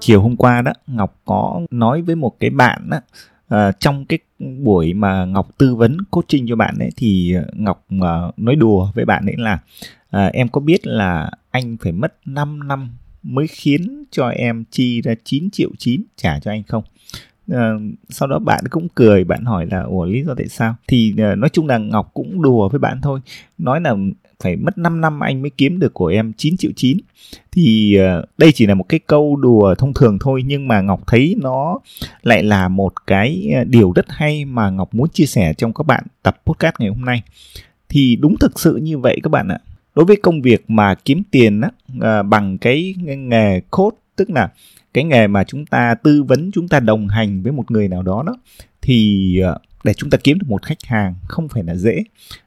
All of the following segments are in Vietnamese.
chiều hôm qua đó Ngọc có nói với một cái bạn đó uh, ờ, trong cái buổi mà Ngọc tư vấn coaching cho bạn ấy thì Ngọc uh, nói đùa với bạn ấy là uh, em có biết là anh phải mất 5 năm mới khiến cho em chi ra 9 triệu 9 trả cho anh không? À, sau đó bạn cũng cười bạn hỏi là ủa lý do tại sao thì à, nói chung là ngọc cũng đùa với bạn thôi nói là phải mất 5 năm anh mới kiếm được của em 9 triệu 9 thì ờ, đây chỉ là một cái câu đùa thông thường thôi nhưng mà Ngọc thấy nó lại là một cái ờ, điều rất hay mà Ngọc muốn chia sẻ trong các bạn tập podcast ngày hôm nay. Thì đúng thực sự như vậy các bạn ạ. Đối với công việc mà kiếm tiền á, ờ, bằng cái nghề code tức là cái nghề mà chúng ta tư vấn chúng ta đồng hành với một người nào đó đó thì để chúng ta kiếm được một khách hàng không phải là dễ.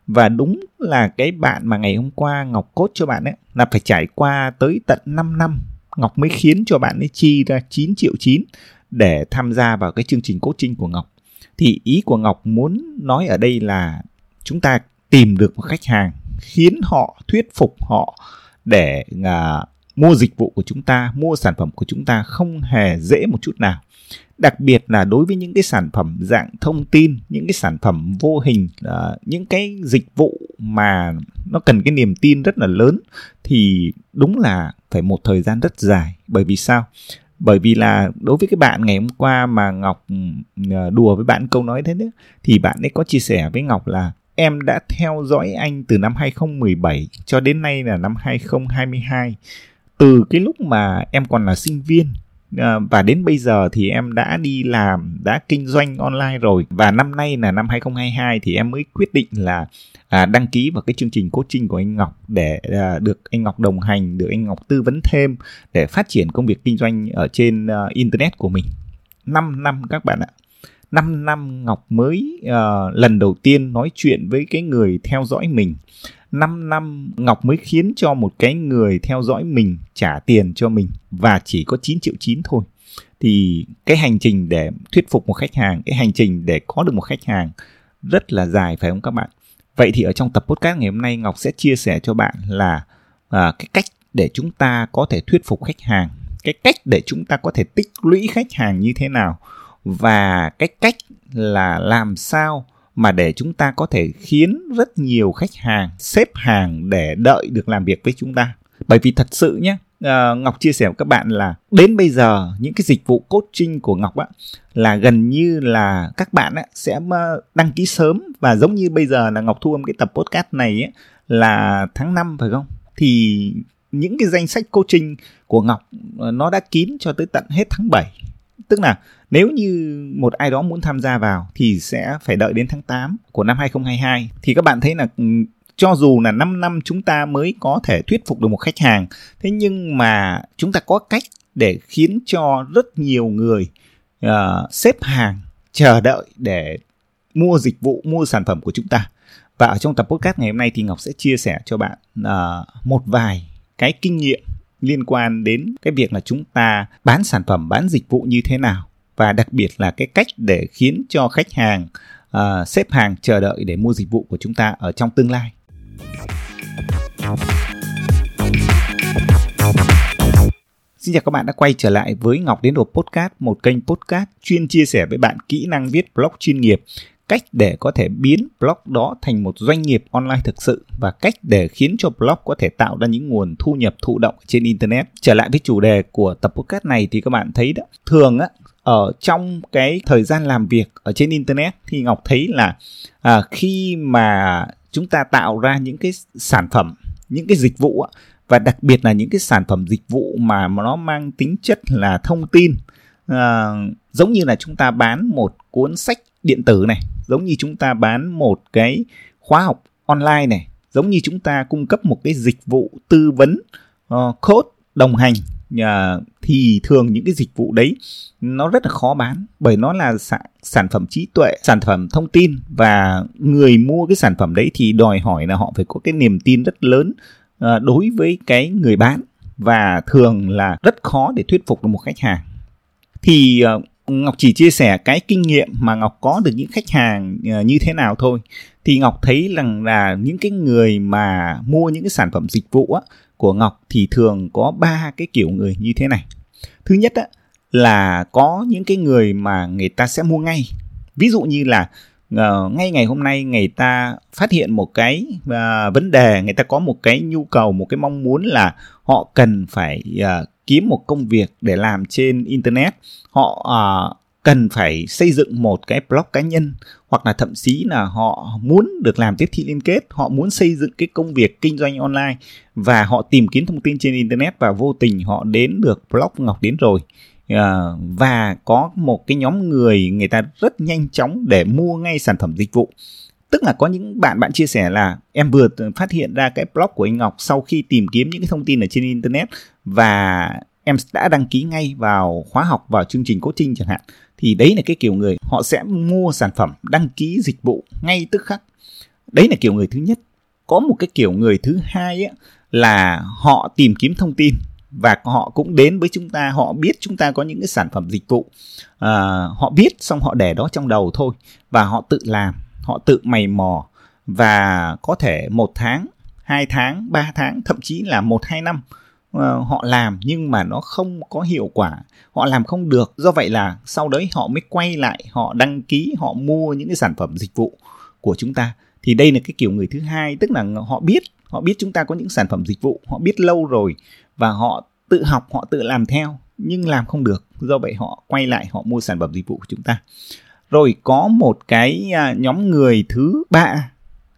Và đúng là cái bạn mà ngày hôm qua Ngọc cốt cho bạn ấy là phải trải qua tới tận 5 năm Ngọc mới khiến cho bạn ấy chi ra 9 triệu 9 để tham gia vào cái chương trình coaching của Ngọc. Thì ý của Ngọc muốn nói ở đây là chúng ta tìm được một khách hàng khiến họ thuyết phục họ để uh, mua dịch vụ của chúng ta, mua sản phẩm của chúng ta không hề dễ một chút nào. Đặc biệt là đối với những cái sản phẩm dạng thông tin, những cái sản phẩm vô hình à, những cái dịch vụ mà nó cần cái niềm tin rất là lớn, thì đúng là phải một thời gian rất dài. Bởi vì sao? Bởi vì là đối với cái bạn ngày hôm qua mà ngọc à, đùa với bạn câu nói thế đấy thì bạn ấy có chia sẻ với ngọc là em đã theo dõi anh từ năm 2017 cho đến nay là năm 2022 từ cái lúc mà em còn là sinh viên à, và đến bây giờ thì em đã đi làm đã kinh doanh online rồi. Và năm nay là năm 2022 thì em mới quyết định là à, đăng ký vào cái chương trình coaching của anh Ngọc để à, được anh Ngọc đồng hành được anh Ngọc tư vấn thêm để phát triển công việc kinh doanh ở trên à, internet của mình. 5 năm các bạn ạ. 5 năm Ngọc mới uh, lần đầu tiên nói chuyện với cái người theo dõi mình. 5 năm Ngọc mới khiến cho một cái người theo dõi mình trả tiền cho mình và chỉ có 9 triệu 9 thôi. Thì cái hành trình để thuyết phục một khách hàng, cái hành trình để có được một khách hàng rất là dài phải không các bạn? Vậy thì ở trong tập podcast ngày hôm nay Ngọc sẽ chia sẻ cho bạn là à, cái cách để chúng ta có thể thuyết phục khách hàng, cái cách để chúng ta có thể tích lũy khách hàng như thế nào và cái cách là làm sao mà để chúng ta có thể khiến rất nhiều khách hàng xếp hàng để đợi được làm việc với chúng ta. Bởi vì thật sự nhé uh, à, Ngọc chia sẻ với các bạn là đến bây giờ những cái dịch vụ coaching của Ngọc á là gần như là các bạn á, sẽ đăng ký sớm. Và giống như bây giờ là Ngọc thu âm cái tập podcast này ấy, là tháng 5 phải không? Thì những cái danh sách coaching của Ngọc ờ, nó đã kín cho tới tận hết tháng 7 tức là nếu như một ai đó muốn tham gia vào thì sẽ phải đợi đến tháng 8 của năm 2022 thì các bạn thấy là ừ, cho dù là 5 năm chúng ta mới có thể thuyết phục được một khách hàng thế nhưng mà chúng ta có cách để khiến cho rất nhiều người uh, xếp hàng chờ đợi để mua dịch vụ mua sản phẩm của chúng ta. Và ở trong tập podcast ngày hôm nay thì ngọc sẽ chia sẻ cho bạn uh, một vài cái kinh nghiệm liên quan đến cái việc là chúng ta bán sản phẩm bán dịch vụ như thế nào. Và đặc biệt là cái cách để khiến cho khách hàng uh, xếp hàng chờ đợi để mua dịch vụ của chúng ta ở trong tương lai. Xin chào các bạn đã quay trở lại với Ngọc Đến Đồ Podcast, một kênh podcast chuyên chia sẻ với bạn kỹ năng viết blog chuyên nghiệp cách để có thể biến blog đó thành một doanh nghiệp online thực sự và cách để khiến cho blog có thể tạo ra những nguồn thu nhập thụ động trên internet. Trở lại với chủ đề của tập podcast này thì các bạn thấy đó, thường á ở trong cái thời gian làm việc ở trên internet thì Ngọc thấy là à, khi mà chúng ta tạo ra những cái sản phẩm, những cái dịch vụ á, và đặc biệt là những cái sản phẩm dịch vụ mà nó mang tính chất là thông tin à, giống như là chúng ta bán một cuốn sách điện tử này giống như chúng ta bán một cái khóa học online này giống như chúng ta cung cấp một cái dịch vụ tư vấn uh, code đồng hành uh, thì thường những cái dịch vụ đấy nó rất là khó bán bởi nó là sản, sản phẩm trí tuệ sản phẩm thông tin và người mua cái sản phẩm đấy thì đòi hỏi là họ phải có cái niềm tin rất lớn uh, đối với cái người bán và thường là rất khó để thuyết phục được một khách hàng. Thì uh, Ngọc chỉ chia sẻ cái kinh nghiệm mà Ngọc có được những khách hàng ờ, như thế nào thôi. Thì Ngọc thấy rằng là những cái người mà mua những cái sản phẩm dịch vụ á, của Ngọc thì thường có ba cái kiểu người như thế này. Thứ nhất á, là có những cái người mà người ta sẽ mua ngay ví dụ như là uh, ngay ngày hôm nay người ta phát hiện một cái uh, vấn đề người ta có một cái nhu cầu một cái mong muốn là họ cần phải uh, kiếm một công việc để làm trên internet họ uh, cần phải xây dựng một cái blog cá nhân hoặc là thậm chí là họ muốn được làm tiếp thị liên kết họ muốn xây dựng cái công việc kinh doanh online và họ tìm kiếm thông tin trên internet và vô tình họ đến được blog ngọc đến rồi. Uh, và có một cái nhóm người người ta rất nhanh chóng để mua ngay sản phẩm dịch vụ tức là có những bạn bạn chia sẻ là em vừa phát hiện ra cái blog của anh Ngọc sau khi tìm kiếm những cái thông tin ở trên internet và em đã đăng ký ngay vào khóa học vào chương trình coaching chẳng hạn. Thì đấy là cái kiểu người họ sẽ mua sản phẩm đăng ký dịch vụ ngay tức khắc. Đấy là kiểu người thứ nhất. Có một cái kiểu người thứ hai ấy, là họ tìm kiếm thông tin và họ cũng đến với chúng ta họ biết chúng ta có những cái sản phẩm dịch vụ. À, họ biết xong họ để đó trong đầu thôi và họ tự làm họ tự mày mò và có thể một tháng, hai tháng, ba tháng, thậm chí là một, hai năm ờ, họ làm nhưng mà nó không có hiệu quả, họ làm không được. Do vậy là sau đấy họ mới quay lại, họ đăng ký, họ mua những cái sản phẩm dịch vụ của chúng ta. Thì đây là cái kiểu người thứ hai, tức là họ biết họ biết chúng ta có những sản phẩm dịch vụ, họ biết lâu rồi và họ tự học, họ tự làm theo nhưng làm không được. Do vậy họ quay lại, họ mua sản phẩm dịch vụ của chúng ta rồi có một cái à, nhóm người thứ ba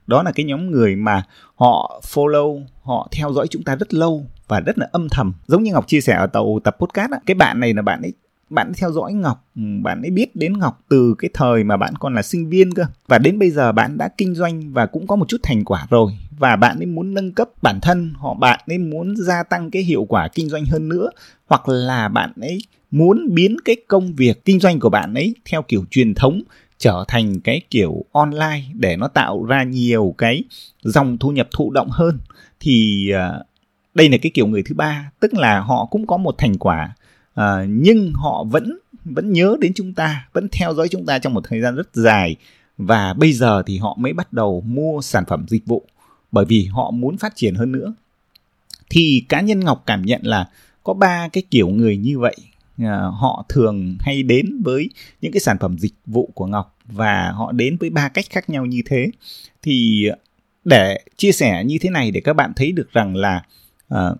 đó là cái nhóm người mà họ follow họ theo dõi chúng ta rất lâu và rất là âm thầm giống như ngọc chia sẻ ở tàu tập podcast á, cái bạn này là bạn ấy bạn ấy theo dõi Ngọc, ừ, bạn ấy biết đến Ngọc từ cái thời mà bạn còn là sinh viên cơ. Và đến bây giờ bạn đã kinh doanh và cũng có một chút thành quả rồi. Và bạn ấy muốn nâng cấp bản thân, họ bạn ấy muốn gia tăng cái hiệu quả kinh doanh hơn nữa. Hoặc là bạn ấy muốn biến cái công việc kinh doanh của bạn ấy theo kiểu truyền thống trở thành cái kiểu online để nó tạo ra nhiều cái dòng thu nhập thụ động hơn, thì à, đây là cái kiểu người thứ ba, tức là họ cũng có một thành quả à, nhưng họ vẫn vẫn nhớ đến chúng ta, vẫn theo dõi chúng ta trong một thời gian rất dài và bây giờ thì họ mới bắt đầu mua sản phẩm dịch vụ bởi vì họ muốn phát triển hơn nữa. Thì cá nhân ngọc cảm nhận là có ba cái kiểu người như vậy Ờ, họ thường hay đến với những cái sản phẩm dịch vụ của ngọc và họ đến với ba cách khác nhau như thế. Thì để chia sẻ như thế này để các bạn thấy được rằng là uh,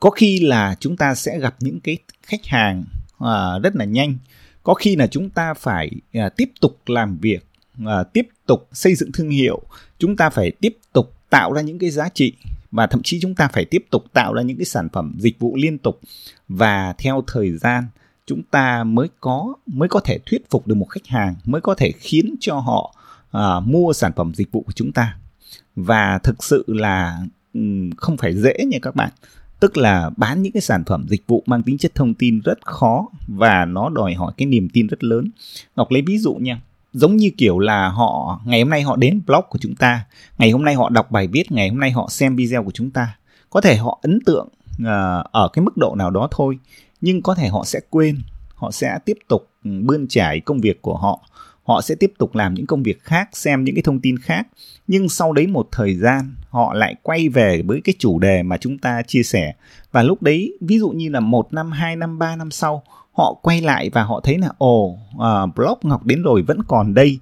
có khi là chúng ta sẽ gặp những cái khách hàng uh, rất là nhanh. Có khi là chúng ta phải uh, tiếp tục làm việc uh, tiếp tục xây dựng thương hiệu. Chúng ta phải tiếp tục tạo ra những cái giá trị và thậm chí chúng ta phải tiếp tục tạo ra những cái sản phẩm dịch vụ liên tục. Và theo thời gian chúng ta mới có mới có thể thuyết phục được một khách hàng mới có thể khiến cho họ à, mua sản phẩm dịch vụ của chúng ta. Và thực sự là không phải dễ nha các bạn. Tức là bán những cái sản phẩm dịch vụ mang tính chất thông tin rất khó và nó đòi hỏi cái niềm tin rất lớn. Ngọc lấy ví dụ nha giống như kiểu là họ ngày hôm nay họ đến blog của chúng ta ngày hôm nay họ đọc bài viết ngày hôm nay họ xem video của chúng ta. Có thể họ ấn tượng uh, ở cái mức độ nào đó thôi nhưng có thể họ sẽ quên họ sẽ tiếp tục ừ, bươn trải công việc của họ. Họ sẽ tiếp tục làm những công việc khác xem những cái thông tin khác nhưng sau đấy một thời gian họ lại quay về với cái chủ đề mà chúng ta chia sẻ. Và lúc đấy ví dụ như là một năm hai năm ba năm sau họ quay lại và họ thấy là ồ à, uh, blog ngọc đến rồi vẫn còn đây.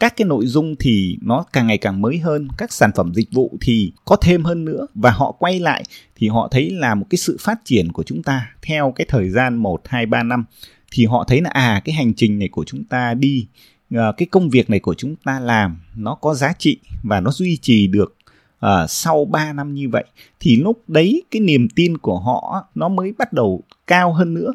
Các cái nội dung thì nó càng ngày càng mới hơn các sản phẩm dịch vụ thì có thêm hơn nữa và họ quay lại thì họ thấy là một cái sự phát triển của chúng ta theo cái thời gian một hai ba năm thì họ thấy là à cái hành trình này của chúng ta đi à, cái công việc này của chúng ta làm nó có giá trị và nó duy trì được uh, sau 3 năm như vậy. Thì lúc đấy cái niềm tin của họ nó mới bắt đầu cao hơn nữa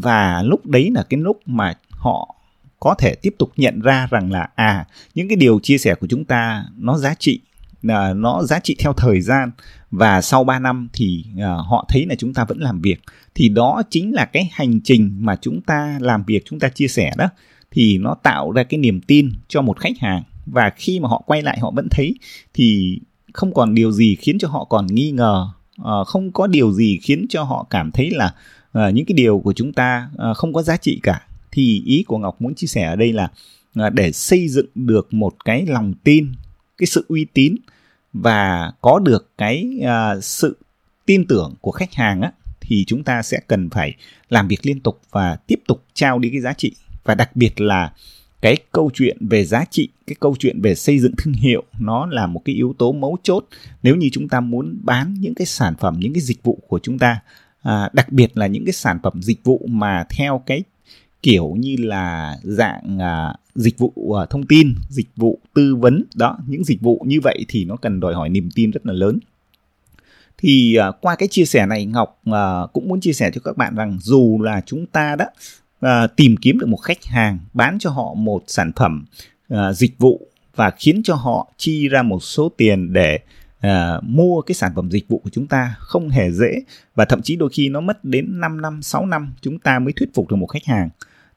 và lúc đấy là cái lúc mà họ có thể tiếp tục nhận ra rằng là à những cái điều chia sẻ của chúng ta nó giá trị là nó giá trị theo thời gian. Và sau 3 năm thì uh, họ thấy là chúng ta vẫn làm việc. Thì đó chính là cái hành trình mà chúng ta làm việc chúng ta chia sẻ đó. Thì nó tạo ra cái niềm tin cho một khách hàng. Và khi mà họ quay lại họ vẫn thấy thì không còn điều gì khiến cho họ còn nghi ngờ uh, không có điều gì khiến cho họ cảm thấy là à, những cái điều của chúng ta à, không có giá trị cả. Thì ý của ngọc muốn chia sẻ ở đây là à, để xây dựng được một cái lòng tin cái sự uy tín và có được cái à, sự tin tưởng của khách hàng á thì chúng ta sẽ cần phải làm việc liên tục và tiếp tục trao đi cái giá trị. Và đặc biệt là cái câu chuyện về giá trị cái câu chuyện về xây dựng thương hiệu nó là một cái yếu tố mấu chốt nếu như chúng ta muốn bán những cái sản phẩm những cái dịch vụ của chúng ta à, đặc biệt là những cái sản phẩm dịch vụ mà theo cái kiểu như là dạng à, dịch vụ à, thông tin dịch vụ tư vấn đó những dịch vụ như vậy thì nó cần đòi hỏi niềm tin rất là lớn. Thì à, qua cái chia sẻ này ngọc à, cũng muốn chia sẻ cho các bạn rằng dù là chúng ta đã à, tìm kiếm được một khách hàng bán cho họ một sản phẩm à, dịch vụ và khiến cho họ chi ra một số tiền để à, mua cái sản phẩm dịch vụ của chúng ta không hề dễ và thậm chí đôi khi nó mất đến 5 năm, 6 năm chúng ta mới thuyết phục được một khách hàng.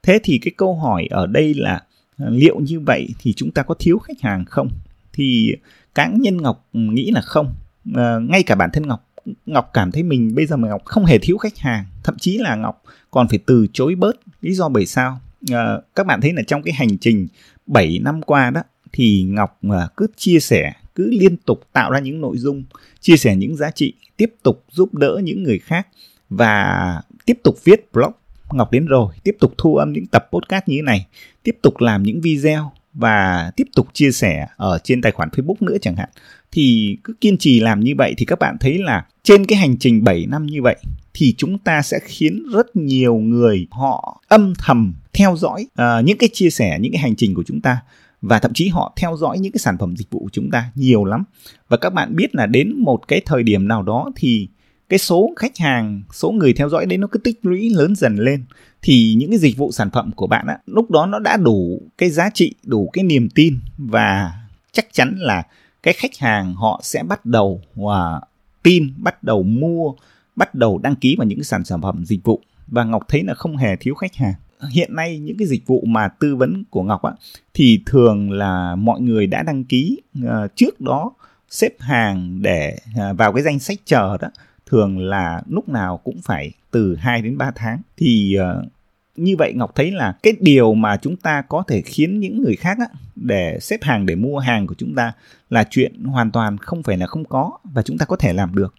Thế thì cái câu hỏi ở đây là ờ, liệu như vậy thì chúng ta có thiếu khách hàng không? Thì cá nhân Ngọc ừ, nghĩ là không. À, ngay cả bản thân Ngọc Ngọc cảm thấy mình bây giờ mà Ngọc không hề thiếu khách hàng, thậm chí là Ngọc còn phải từ chối bớt. Lý do bởi sao? À, các bạn thấy là trong cái hành trình 7 năm qua đó thì Ngọc cứ chia sẻ cứ liên tục tạo ra những nội dung chia sẻ những giá trị tiếp tục giúp đỡ những người khác và tiếp tục viết blog ngọc đến rồi tiếp tục thu âm những tập podcast như thế này tiếp tục làm những video và tiếp tục chia sẻ ở trên tài khoản facebook nữa chẳng hạn. Thì cứ kiên trì làm như vậy thì các bạn thấy là trên cái hành trình 7 năm như vậy thì chúng ta sẽ khiến rất nhiều người họ âm thầm theo dõi uh, những cái chia sẻ những cái hành trình của chúng ta và thậm chí họ theo dõi những cái sản phẩm dịch vụ của chúng ta nhiều lắm. Và các bạn biết là đến một cái thời điểm nào đó thì cái số khách hàng, số người theo dõi đấy nó cứ tích lũy lớn dần lên. Thì những cái dịch vụ sản phẩm của bạn á, lúc đó nó đã đủ cái giá trị, đủ cái niềm tin. Và chắc chắn là cái khách hàng họ sẽ bắt đầu và tin, bắt đầu mua, bắt đầu đăng ký vào những cái sản phẩm dịch vụ. Và ngọc thấy là không hề thiếu khách hàng hiện nay những cái dịch vụ mà tư vấn của Ngọc á thì thường là mọi người đã đăng ký uh, trước đó xếp hàng để uh, vào cái danh sách chờ đó thường là lúc nào cũng phải từ 2 đến 3 tháng. Thì uh, như vậy Ngọc thấy là cái điều mà chúng ta có thể khiến những người khác á, để xếp hàng để mua hàng của chúng ta là chuyện hoàn toàn không phải là không có và chúng ta có thể làm được.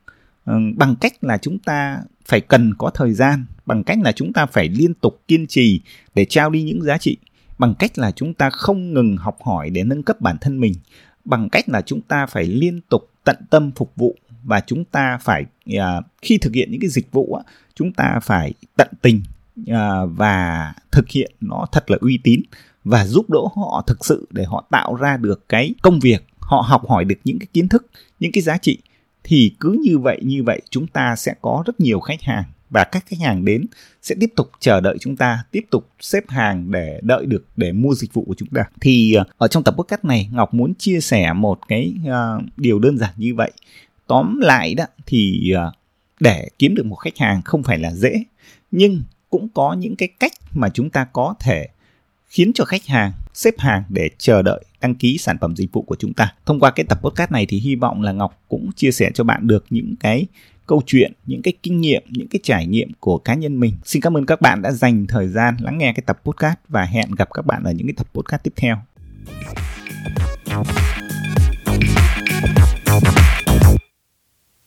Bằng cách là chúng ta phải cần có thời gian bằng cách là chúng ta phải liên tục kiên trì để trao đi những giá trị bằng cách là chúng ta không ngừng học hỏi để nâng cấp bản thân mình bằng cách là chúng ta phải liên tục tận tâm phục vụ và chúng ta phải uh, khi thực hiện những cái dịch vụ chúng ta phải tận tình uh, và thực hiện nó thật là uy tín và giúp đỡ họ thực sự để họ tạo ra được cái công việc họ học hỏi được những cái kiến thức những cái giá trị. Thì cứ như vậy như vậy chúng ta sẽ có rất nhiều khách hàng và các khách hàng đến sẽ tiếp tục chờ đợi chúng ta tiếp tục xếp hàng để đợi được để mua dịch vụ của chúng ta thì ờ, ở trong tập podcast này ngọc muốn chia sẻ một cái uh, điều đơn giản như vậy tóm lại đó thì uh, để kiếm được một khách hàng không phải là dễ nhưng cũng có những cái cách mà chúng ta có thể khiến cho khách hàng xếp hàng để chờ đợi đăng ký sản phẩm dịch vụ của chúng ta. Thông qua cái tập podcast này thì hy vọng là Ngọc cũng chia sẻ cho bạn được những cái câu chuyện, những cái kinh nghiệm, những cái trải nghiệm của cá nhân mình. Xin cảm ơn các bạn đã dành thời gian lắng nghe cái tập podcast và hẹn gặp các bạn ở những cái tập podcast tiếp theo.